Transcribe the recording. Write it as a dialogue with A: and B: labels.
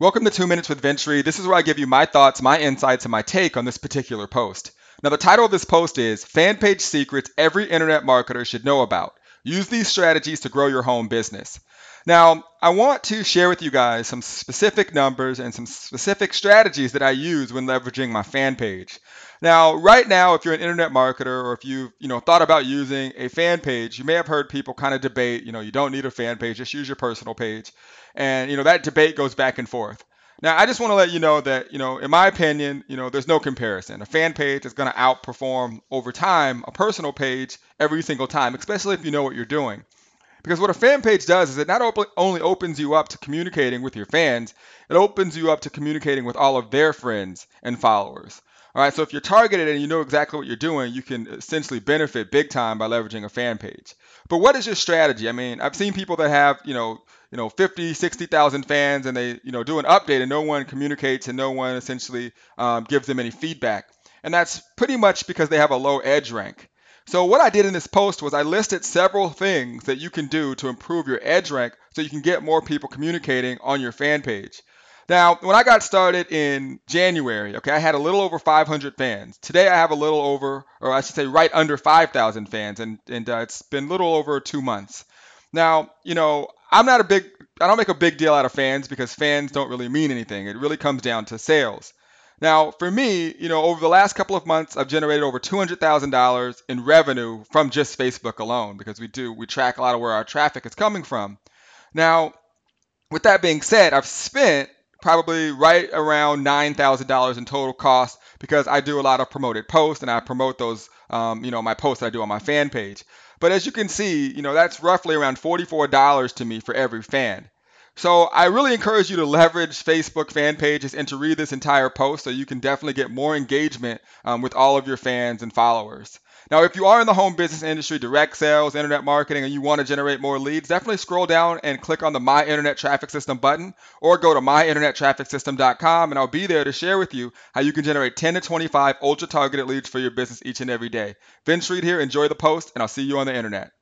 A: Welcome to Two Minutes with Reed. This is where I give you my thoughts, my insights, and my take on this particular post. Now, the title of this post is Fan Page Secrets Every Internet Marketer Should Know About. Use these strategies to grow your home business. Now, I want to share with you guys some specific numbers and some specific strategies that I use when leveraging my fan page. Now, right now, if you're an internet marketer or if you've you know thought about using a fan page, you may have heard people kind of debate, you know, you don't need a fan page, just use your personal page. And you know that debate goes back and forth. Now, I just want to let you know that, you know, in my opinion, you know, there's no comparison. A fan page is going to outperform over time a personal page every single time, especially if you know what you're doing. Because what a fan page does is it not op- only opens you up to communicating with your fans, it opens you up to communicating with all of their friends and followers. All right, so if you're targeted and you know exactly what you're doing, you can essentially benefit big time by leveraging a fan page. But what is your strategy? I mean, I've seen people that have, you know, you know 50 60,000 fans and they you know do an update and no one communicates and no one essentially um, gives them any feedback and that's pretty much because they have a low edge rank so what I did in this post was I listed several things that you can do to improve your edge rank so you can get more people communicating on your fan page. Now, when I got started in January, okay, I had a little over 500 fans. Today I have a little over, or I should say right under 5,000 fans, and, and uh, it's been a little over two months. Now, you know, I'm not a big, I don't make a big deal out of fans because fans don't really mean anything. It really comes down to sales. Now, for me, you know, over the last couple of months, I've generated over $200,000 in revenue from just Facebook alone because we do, we track a lot of where our traffic is coming from. Now, with that being said, I've spent probably right around $9,000 in total cost because I do a lot of promoted posts and I promote those, um, you know, my posts that I do on my fan page. But as you can see, you know, that's roughly around $44 to me for every fan. So I really encourage you to leverage Facebook fan pages and to read this entire post so you can definitely get more engagement um, with all of your fans and followers. Now, if you are in the home business industry, direct sales, internet marketing, and you want to generate more leads, definitely scroll down and click on the My Internet Traffic System button or go to myinternettrafficsystem.com and I'll be there to share with you how you can generate 10 to 25 ultra targeted leads for your business each and every day. Vince Reed here. Enjoy the post and I'll see you on the internet.